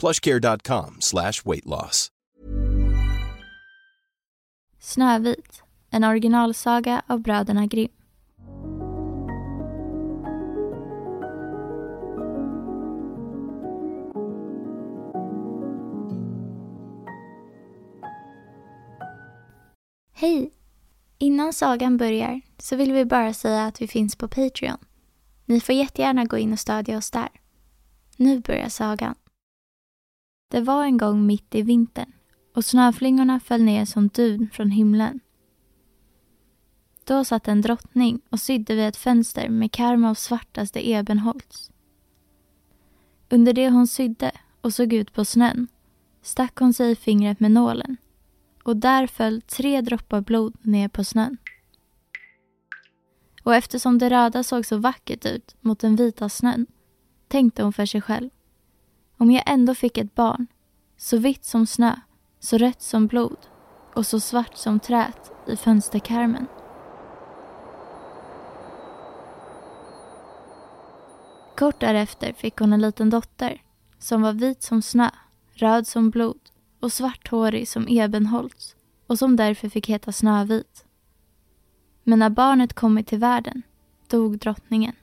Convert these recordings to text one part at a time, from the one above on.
plushcare.com slash weight loss. Snövit, en originalsaga av bröderna Grimm. Hej! Innan sagan börjar så vill vi bara säga att vi finns på Patreon. Ni får jättegärna gå in och stödja oss där. Nu börjar sagan. Det var en gång mitt i vintern och snöflingorna föll ner som dun från himlen. Då satt en drottning och sydde vid ett fönster med karm av svartaste ebenholts. Under det hon sydde och såg ut på snön stack hon sig i fingret med nålen och där föll tre droppar blod ner på snön. Och eftersom det röda såg så vackert ut mot den vita snön tänkte hon för sig själv. Om jag ändå fick ett barn, så vitt som snö, så rött som blod och så svart som trät i fönsterkarmen. Kort därefter fick hon en liten dotter som var vit som snö, röd som blod och svarthårig som ebenholts och som därför fick heta Snövit. Men när barnet kommit till världen dog drottningen.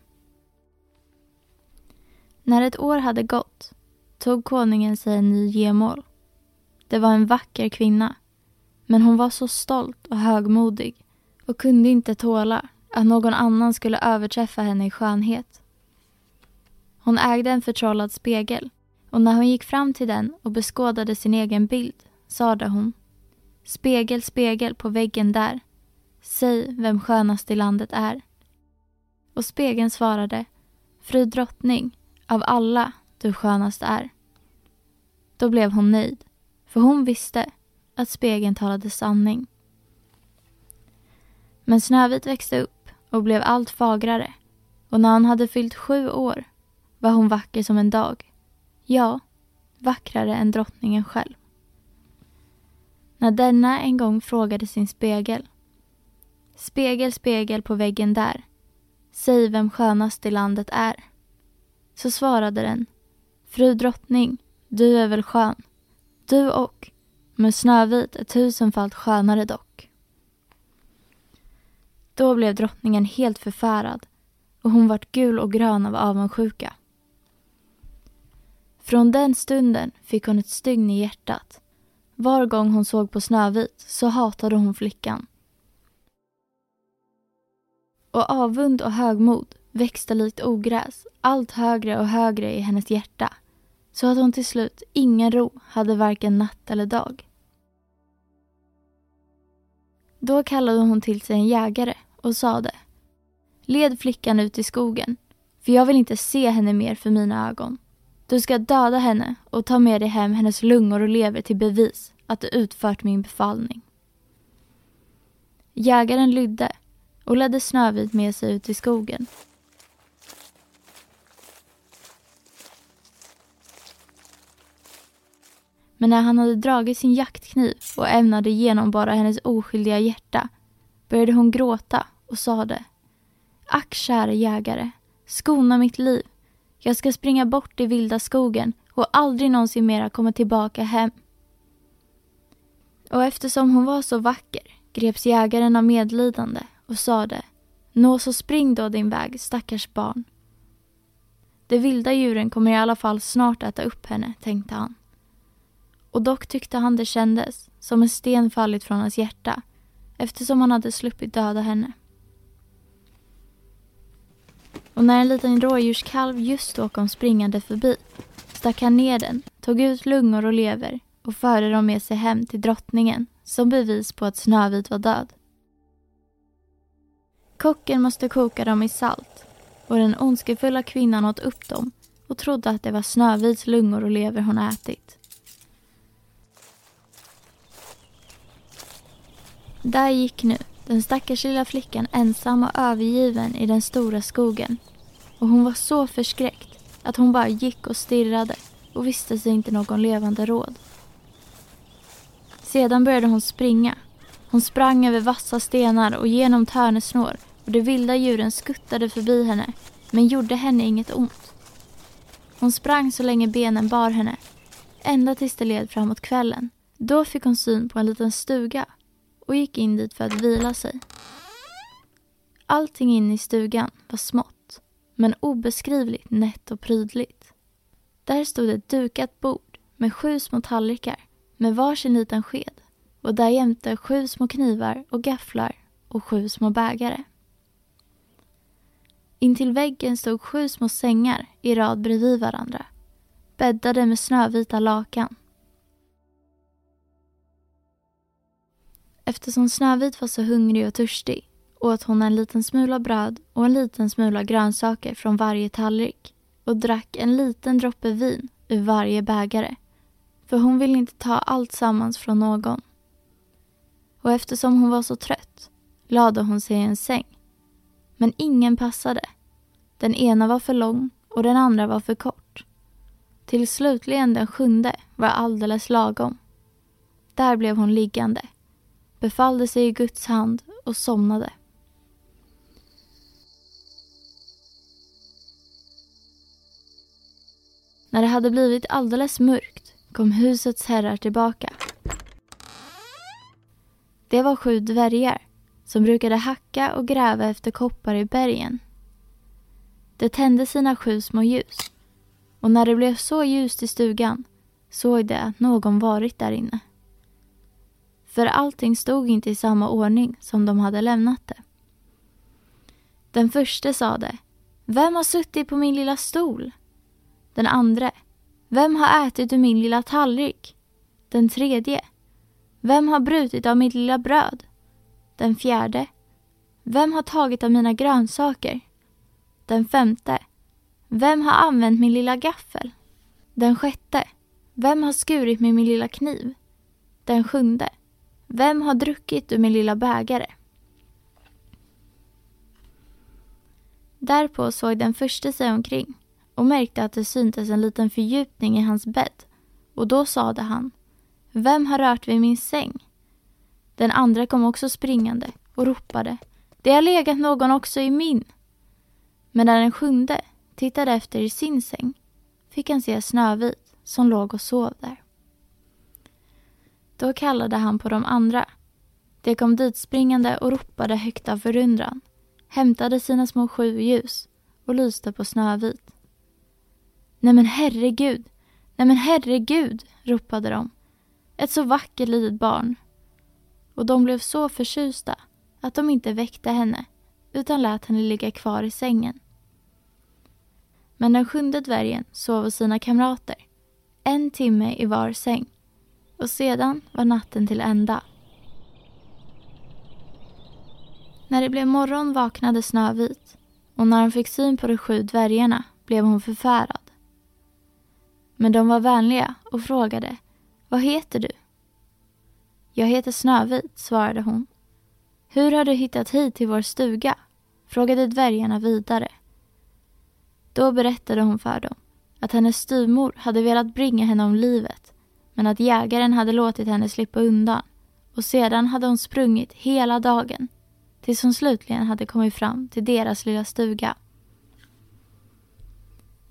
När ett år hade gått tog konungen sig en ny gemål. Det var en vacker kvinna, men hon var så stolt och högmodig och kunde inte tåla att någon annan skulle överträffa henne i skönhet. Hon ägde en förtrollad spegel och när hon gick fram till den och beskådade sin egen bild sade hon Spegel, spegel på väggen där. Säg vem skönast i landet är. Och spegeln svarade Fru drottning, av alla du skönast är. Då blev hon nöjd, för hon visste att spegeln talade sanning. Men Snövit växte upp och blev allt fagrare och när hon hade fyllt sju år var hon vacker som en dag. Ja, vackrare än drottningen själv. När denna en gång frågade sin spegel. Spegel, spegel på väggen där. Säg vem skönast i landet är. Så svarade den. Fru drottning, du är väl skön. Du och, men Snövit är tusenfalt skönare dock. Då blev drottningen helt förfärad och hon vart gul och grön av avundsjuka. Från den stunden fick hon ett stygn i hjärtat. Var gång hon såg på Snövit så hatade hon flickan. Och avund och högmod växte likt ogräs allt högre och högre i hennes hjärta så att hon till slut ingen ro hade varken natt eller dag. Då kallade hon till sig en jägare och sade Led flickan ut i skogen, för jag vill inte se henne mer för mina ögon. Du ska döda henne och ta med dig hem hennes lungor och lever till bevis att du utfört min befallning. Jägaren lydde och ledde Snövit med sig ut i skogen. Men när han hade dragit sin jaktkniv och ämnade genomborra hennes oskyldiga hjärta började hon gråta och sade Ack kära jägare, skona mitt liv. Jag ska springa bort i vilda skogen och aldrig någonsin mera komma tillbaka hem. Och eftersom hon var så vacker greps jägaren av medlidande och sade Nå så spring då din väg, stackars barn. De vilda djuren kommer i alla fall snart äta upp henne, tänkte han. Och dock tyckte han det kändes som en sten fallit från hans hjärta eftersom han hade sluppit döda henne. Och när en liten rådjurskalv just då kom springande förbi stack han ner den, tog ut lungor och lever och förde dem med sig hem till drottningen som bevis på att Snövit var död. Kocken måste koka dem i salt och den ondskefulla kvinnan åt upp dem och trodde att det var Snövits lungor och lever hon ätit. Där gick nu den stackars lilla flickan ensam och övergiven i den stora skogen. Och hon var så förskräckt att hon bara gick och stirrade och visste sig inte någon levande råd. Sedan började hon springa. Hon sprang över vassa stenar och genom törnesnår och de vilda djuren skuttade förbi henne men gjorde henne inget ont. Hon sprang så länge benen bar henne, ända tills det led framåt kvällen. Då fick hon syn på en liten stuga och gick in dit för att vila sig. Allting inne i stugan var smått, men obeskrivligt nätt och prydligt. Där stod ett dukat bord med sju små tallrikar med varsin liten sked och därjämte sju små knivar och gafflar och sju små bägare. Intill väggen stod sju små sängar i rad bredvid varandra, bäddade med snövita lakan. Eftersom Snövit var så hungrig och törstig åt hon en liten smula bröd och en liten smula grönsaker från varje tallrik och drack en liten droppe vin ur varje bägare. För hon ville inte ta allt sammans från någon. Och eftersom hon var så trött lade hon sig i en säng. Men ingen passade. Den ena var för lång och den andra var för kort. Till slutligen den sjunde var alldeles lagom. Där blev hon liggande befallde sig i Guds hand och somnade. När det hade blivit alldeles mörkt kom husets herrar tillbaka. Det var sju dvärgar som brukade hacka och gräva efter koppar i bergen. De tände sina sju små ljus och när det blev så ljust i stugan såg de att någon varit där inne för allting stod inte i samma ordning som de hade lämnat det. Den första sade Vem har suttit på min lilla stol? Den andra Vem har ätit ur min lilla tallrik? Den tredje Vem har brutit av mitt lilla bröd? Den fjärde Vem har tagit av mina grönsaker? Den femte Vem har använt min lilla gaffel? Den sjätte Vem har skurit med min lilla kniv? Den sjunde vem har druckit ur min lilla bägare? Därpå såg den första sig omkring och märkte att det syntes en liten fördjupning i hans bädd och då sade han Vem har rört vid min säng? Den andra kom också springande och ropade Det har legat någon också i min. Men när den sjunde tittade efter i sin säng fick han se Snövit som låg och sov där. Då kallade han på de andra. De kom dit springande och ropade högt av förundran, hämtade sina små sju ljus och lyste på Snövit. Nej men herregud, nej men herregud, ropade de. Ett så vackert litet barn. Och de blev så förtjusta att de inte väckte henne utan lät henne ligga kvar i sängen. Men den sjunde dvärgen sov hos sina kamrater, en timme i var säng och sedan var natten till ända. När det blev morgon vaknade Snövit och när hon fick syn på de sju dvärgarna blev hon förfärad. Men de var vänliga och frågade Vad heter du? Jag heter Snövit, svarade hon. Hur har du hittat hit till vår stuga? frågade dvärgarna vidare. Då berättade hon för dem att hennes styvmor hade velat bringa henne om livet men att jägaren hade låtit henne slippa undan och sedan hade hon sprungit hela dagen tills hon slutligen hade kommit fram till deras lilla stuga.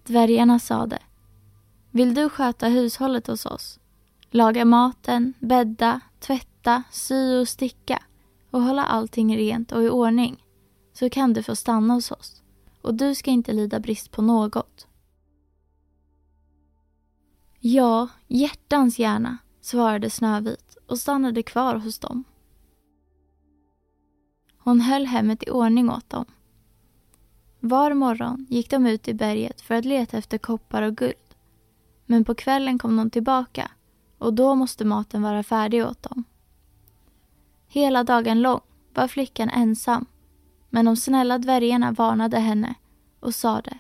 Dvärgarna sade Vill du sköta hushållet hos oss? Laga maten, bädda, tvätta, sy och sticka och hålla allting rent och i ordning så kan du få stanna hos oss och du ska inte lida brist på något. Ja, hjärtans gärna, svarade Snövit och stannade kvar hos dem. Hon höll hemmet i ordning åt dem. Var morgon gick de ut i berget för att leta efter koppar och guld. Men på kvällen kom de tillbaka och då måste maten vara färdig åt dem. Hela dagen lång var flickan ensam men de snälla dvärgarna varnade henne och sade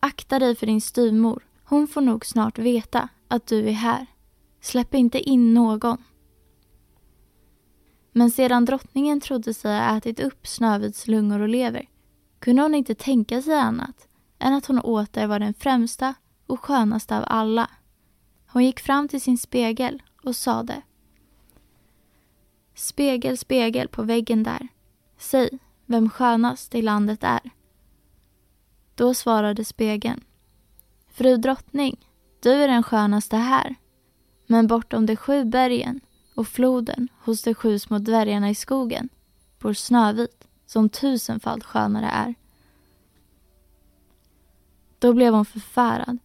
Akta dig för din styvmor. Hon får nog snart veta att du är här. Släpp inte in någon. Men sedan drottningen trodde sig ha ätit upp Snövits lungor och lever kunde hon inte tänka sig annat än att hon åter var den främsta och skönaste av alla. Hon gick fram till sin spegel och sade Spegel, spegel på väggen där. Säg vem skönast i landet är. Då svarade spegeln. Fru drottning, du är den skönaste här. Men bortom de sju bergen och floden hos de sju små dvärgarna i skogen bor Snövit som tusenfalt skönare är. Då blev hon förfärad,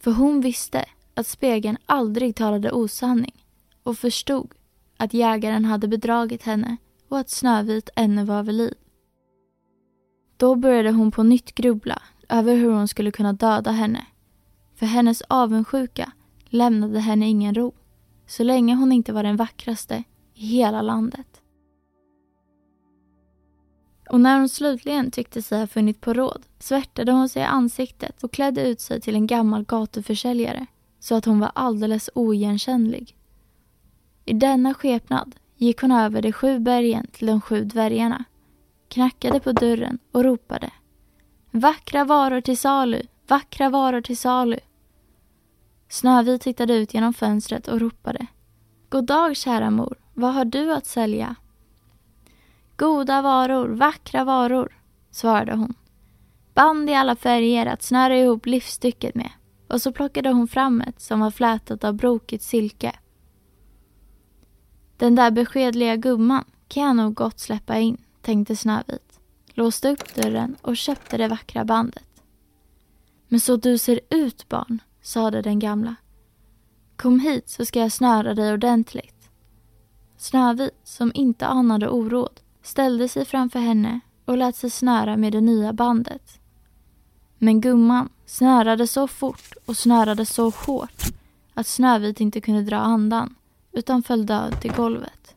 för hon visste att spegeln aldrig talade osanning och förstod att jägaren hade bedragit henne och att Snövit ännu var vid liv. Då började hon på nytt grubbla över hur hon skulle kunna döda henne. För hennes avundsjuka lämnade henne ingen ro så länge hon inte var den vackraste i hela landet. Och när hon slutligen tyckte sig ha funnit på råd svärtade hon sig i ansiktet och klädde ut sig till en gammal gatuförsäljare så att hon var alldeles oigenkännlig. I denna skepnad gick hon över de sju bergen till de sju dvärgarna, knackade på dörren och ropade Vackra varor till salu, vackra varor till salu. Snövit tittade ut genom fönstret och ropade God dag kära mor, vad har du att sälja? Goda varor, vackra varor, svarade hon. Band i alla färger att snöra ihop livsstycket med och så plockade hon fram ett som var flätat av brokigt silke. Den där beskedliga gumman kan jag nog gott släppa in, tänkte Snövit, låste upp dörren och köpte det vackra bandet. Men så du ser ut barn, sade den gamla. Kom hit så ska jag snöra dig ordentligt. Snövit, som inte anade oråd, ställde sig framför henne och lät sig snöra med det nya bandet. Men gumman snörade så fort och snörade så hårt att Snövit inte kunde dra andan utan föll död till golvet.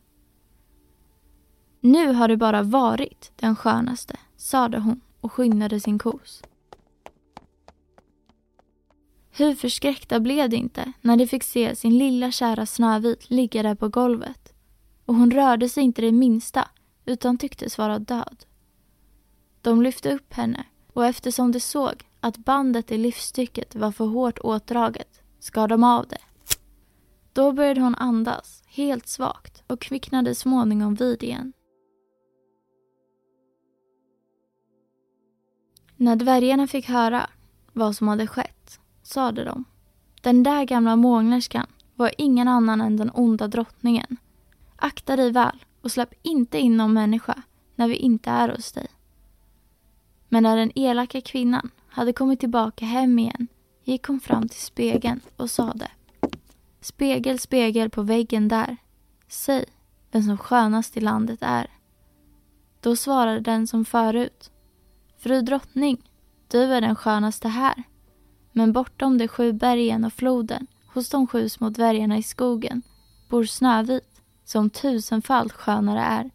Nu har du bara varit den skönaste, sade hon och skyndade sin kos. Hur förskräckta blev de inte när de fick se sin lilla kära Snövit ligga där på golvet. Och hon rörde sig inte det minsta utan tycktes vara död. De lyfte upp henne och eftersom de såg att bandet i livsstycket var för hårt åtdraget skar de av det. Då började hon andas, helt svagt och kvicknade småningom vid igen. När dvärgarna fick höra vad som hade skett sade de Den där gamla månglerskan var ingen annan än den onda drottningen. Akta dig väl och släpp inte in någon människa när vi inte är hos dig. Men när den elaka kvinnan hade kommit tillbaka hem igen gick hon fram till spegeln och sade Spegel, spegel på väggen där. Säg vem som skönast i landet är. Då svarade den som förut Fru drottning, du är den skönaste här. Men bortom de sju bergen och floden, hos de sju små dvärgarna i skogen, bor Snövit, som tusenfalt skönare är.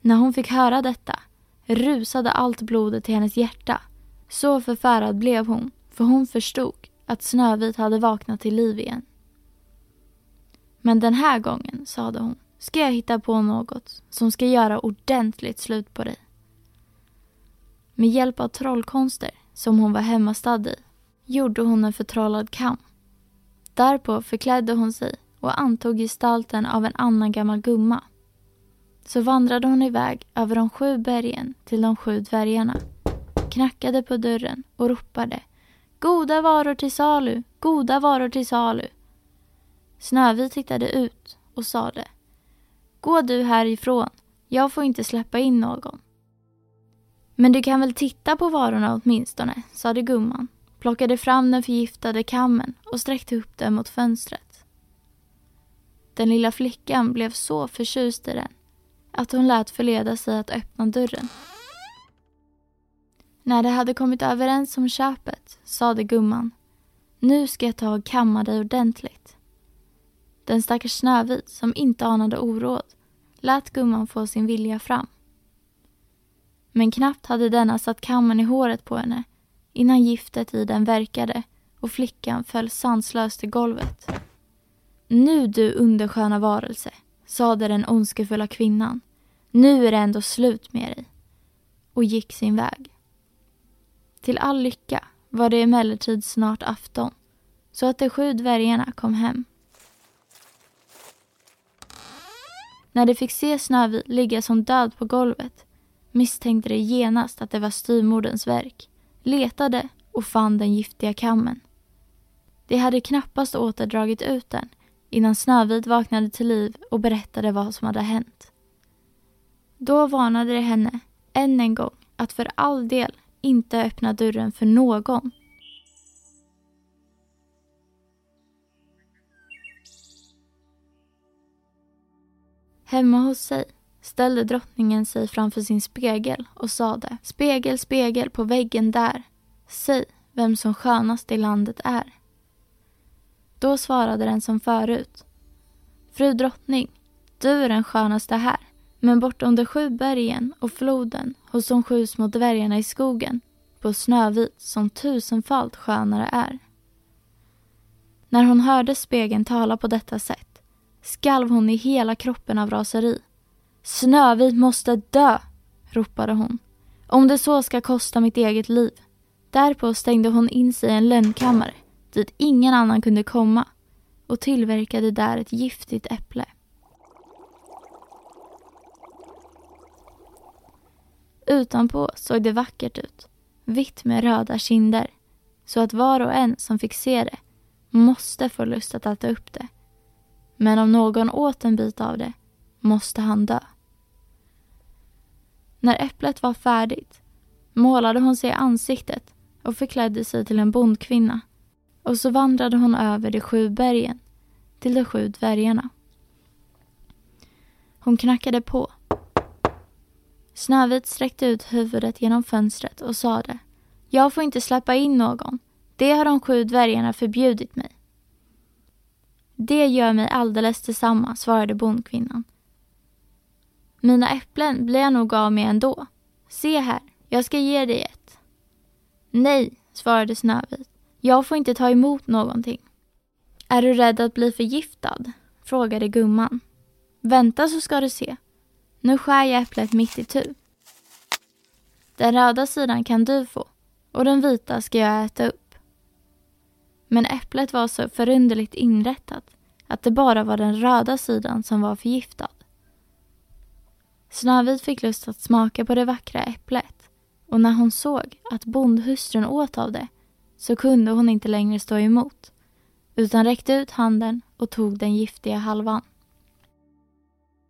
När hon fick höra detta rusade allt blodet till hennes hjärta. Så förfärad blev hon, för hon förstod att Snövit hade vaknat till liv igen. Men den här gången, sade hon, ska jag hitta på något som ska göra ordentligt slut på dig. Med hjälp av trollkonster, som hon var hemmastadd i, gjorde hon en förtrollad kam. Därpå förklädde hon sig och antog gestalten av en annan gammal gumma. Så vandrade hon iväg över de sju bergen till de sju dvärgarna, knackade på dörren och ropade Goda varor till salu, goda varor till salu. Snövit tittade ut och sade Gå du härifrån, jag får inte släppa in någon. Men du kan väl titta på varorna åtminstone, sade gumman, plockade fram den förgiftade kammen och sträckte upp den mot fönstret. Den lilla flickan blev så förtjust i den att hon lät förleda sig att öppna dörren. När de hade kommit överens om köpet sade gumman Nu ska jag ta och kamma dig ordentligt. Den stackars Snövit som inte anade oråd lät gumman få sin vilja fram. Men knappt hade denna satt kammen i håret på henne innan giftet i den verkade och flickan föll sanslöst till golvet. Nu du undersköna varelse, sade den ondskefulla kvinnan. Nu är det ändå slut med dig. Och gick sin väg. Till all lycka var det emellertid snart afton så att de sju dvärgarna kom hem. När de fick se Snövit ligga som död på golvet misstänkte de genast att det var styrmordens verk, letade och fann den giftiga kammen. De hade knappast återdragit ut den innan Snövit vaknade till liv och berättade vad som hade hänt. Då varnade de henne än en gång att för all del inte öppna dörren för någon. Hemma hos sig ställde drottningen sig framför sin spegel och sade Spegel, spegel på väggen där. Säg vem som skönast i landet är. Då svarade den som förut. Fru drottning, du är den skönaste här. Men bortom de sju bergen och floden hos de sju små dvärgarna i skogen på Snövit som tusenfalt skönare är. När hon hörde spegeln tala på detta sätt skalv hon i hela kroppen av raseri. Snövit måste dö, ropade hon. Om det så ska kosta mitt eget liv. Därpå stängde hon in sig i en lönnkammare dit ingen annan kunde komma och tillverkade där ett giftigt äpple. Utanpå såg det vackert ut, vitt med röda kinder, så att var och en som fick se det måste få lust att äta upp det. Men om någon åt en bit av det måste han dö. När äpplet var färdigt målade hon sig i ansiktet och förklädde sig till en bondkvinna och så vandrade hon över de sju bergen till de sju dvärgarna. Hon knackade på Snövit sträckte ut huvudet genom fönstret och sade Jag får inte släppa in någon. Det har de sju dvärgarna förbjudit mig. Det gör mig alldeles detsamma, svarade bondkvinnan. Mina äpplen blir jag nog av med ändå. Se här, jag ska ge dig ett. Nej, svarade Snövit. Jag får inte ta emot någonting. Är du rädd att bli förgiftad? frågade gumman. Vänta så ska du se. Nu skär jag äpplet mitt i tu. Den röda sidan kan du få och den vita ska jag äta upp. Men äpplet var så förunderligt inrättat att det bara var den röda sidan som var förgiftad. Snövit fick lust att smaka på det vackra äpplet och när hon såg att bondhustrun åt av det så kunde hon inte längre stå emot utan räckte ut handen och tog den giftiga halvan.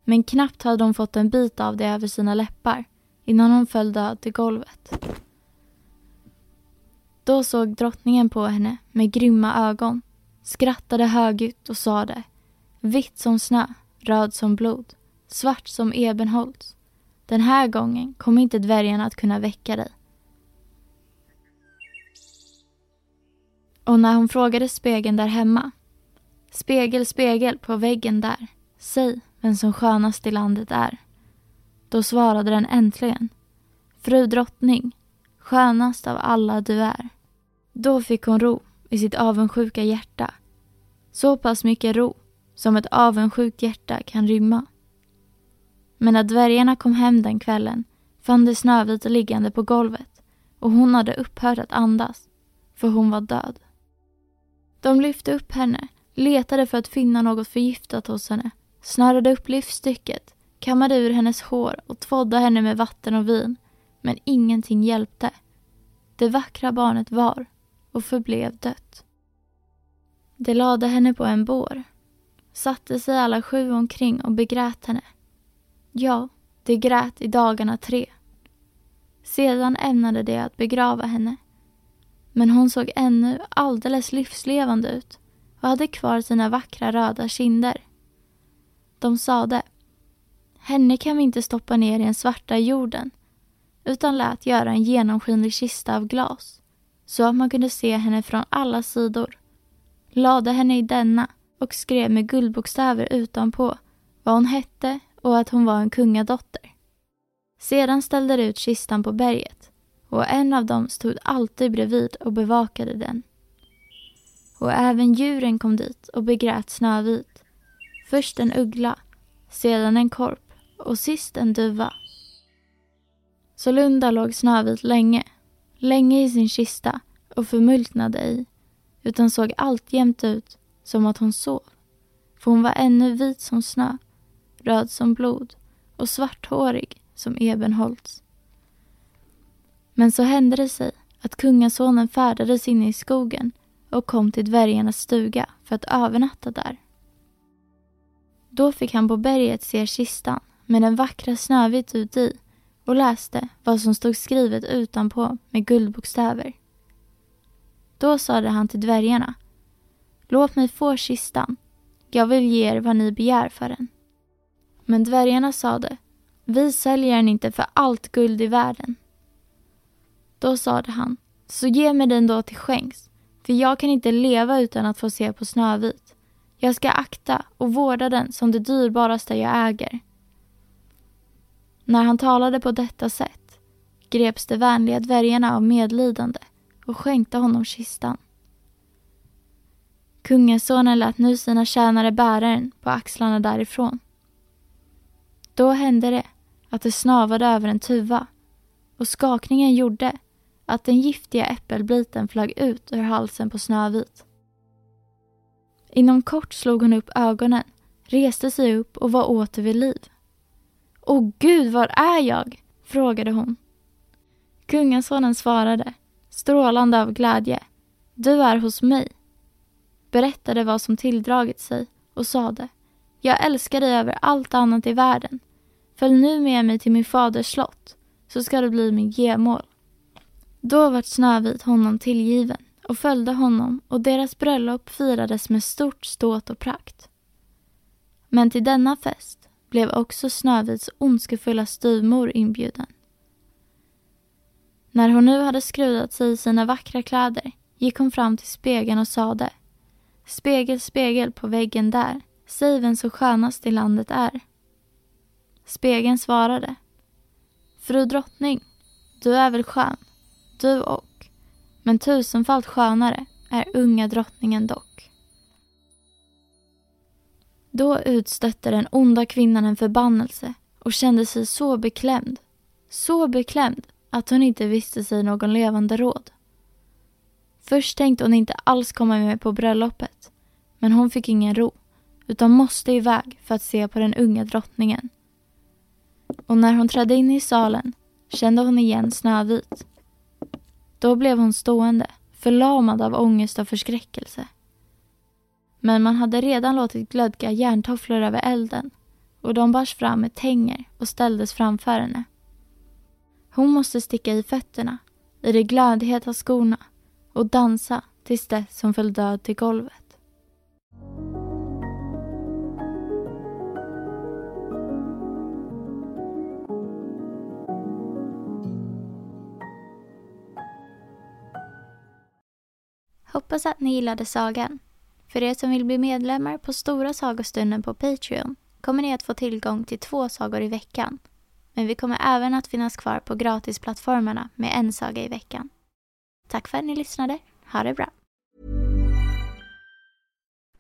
Men knappt hade hon fått en bit av det över sina läppar innan hon föll död till golvet. Då såg drottningen på henne med grymma ögon, skrattade högljutt och sade Vitt som snö, röd som blod, svart som ebenholts. Den här gången kommer inte dvärgarna att kunna väcka dig. Och när hon frågade spegeln där hemma Spegel, spegel på väggen där, säg vem som skönast i landet är. Då svarade den äntligen. Fru drottning, skönast av alla du är. Då fick hon ro i sitt avundsjuka hjärta. Så pass mycket ro som ett avundsjukt hjärta kan rymma. Men när dvärgarna kom hem den kvällen fann de Snövit liggande på golvet och hon hade upphört att andas, för hon var död. De lyfte upp henne, letade för att finna något förgiftat hos henne, snörade upp livstycket, kammade ur hennes hår och tvådde henne med vatten och vin. Men ingenting hjälpte. Det vackra barnet var och förblev dött. De lade henne på en bår, satte sig alla sju omkring och begrät henne. Ja, de grät i dagarna tre. Sedan ämnade de att begrava henne. Men hon såg ännu alldeles livslevande ut och hade kvar sina vackra röda kinder. De sade, henne kan vi inte stoppa ner i den svarta jorden utan lät göra en genomskinlig kista av glas så att man kunde se henne från alla sidor. Lade henne i denna och skrev med guldbokstäver utanpå vad hon hette och att hon var en kungadotter. Sedan ställde de ut kistan på berget och en av dem stod alltid bredvid och bevakade den. Och även djuren kom dit och begrät Snövit. Först en uggla, sedan en korp och sist en duva. Sålunda låg Snövit länge, länge i sin kista och förmultnade ej, utan såg alltjämt ut som att hon sov. För hon var ännu vit som snö, röd som blod och svarthårig som ebenholts. Men så hände det sig att kungasonen färdades inne i skogen och kom till dvärgarnas stuga för att övernatta där. Då fick han på berget se kistan med den vackra Snövit uti och läste vad som stod skrivet utanpå med guldbokstäver. Då sade han till dvärgarna. Låt mig få kistan. Jag vill ge er vad ni begär för den. Men dvärgarna sade. Vi säljer den inte för allt guld i världen. Då sade han. Så ge mig den då till skänks. För jag kan inte leva utan att få se på Snövit. Jag ska akta och vårda den som det dyrbaraste jag äger. När han talade på detta sätt greps de vänliga dvärgarna av medlidande och skänkte honom kistan. Kungasonen lät nu sina tjänare bära den på axlarna därifrån. Då hände det att det snavade över en tuva och skakningen gjorde att den giftiga äppelbiten flög ut ur halsen på Snövit. Inom kort slog hon upp ögonen, reste sig upp och var åter vid liv. Åh gud, var är jag? frågade hon. Kungasonen svarade, strålande av glädje. Du är hos mig. Berättade vad som tilldragit sig och sade, jag älskar dig över allt annat i världen. Följ nu med mig till min faders slott, så ska du bli min gemål. Då vart Snövit honom tillgiven och följde honom och deras bröllop firades med stort ståt och prakt. Men till denna fest blev också Snövits ondskefulla styvmor inbjuden. När hon nu hade skrudat sig i sina vackra kläder gick hon fram till spegeln och sade Spegel, spegel på väggen där, säg vem som skönast i landet är. Spegeln svarade Fru drottning, du är väl skön, du och, men tusenfalt skönare är unga drottningen dock. Då utstötte den onda kvinnan en förbannelse och kände sig så beklämd, så beklämd att hon inte visste sig någon levande råd. Först tänkte hon inte alls komma med på bröllopet, men hon fick ingen ro utan måste iväg för att se på den unga drottningen. Och när hon trädde in i salen kände hon igen Snövit. Då blev hon stående, förlamad av ångest och förskräckelse. Men man hade redan låtit glödga järntofflor över elden och de bars fram med tänger och ställdes framför henne. Hon måste sticka i fötterna, i de glödheta skorna och dansa tills dess hon föll död till golvet. Hoppas att ni gillade sagan. För er som vill bli medlemmar på Stora sagostunden på Patreon kommer ni att få tillgång till två sagor i veckan. Men vi kommer även att finnas kvar på gratisplattformarna med en saga i veckan. Tack för att ni lyssnade. Ha det bra.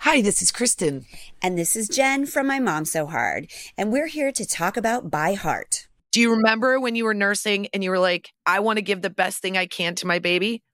Hi, this is Kristen. And this is Jen from My Mom So Hard. And we're here to talk about By Heart. Do you remember when you were nursing and you were like, I want to give the best thing I can to my baby?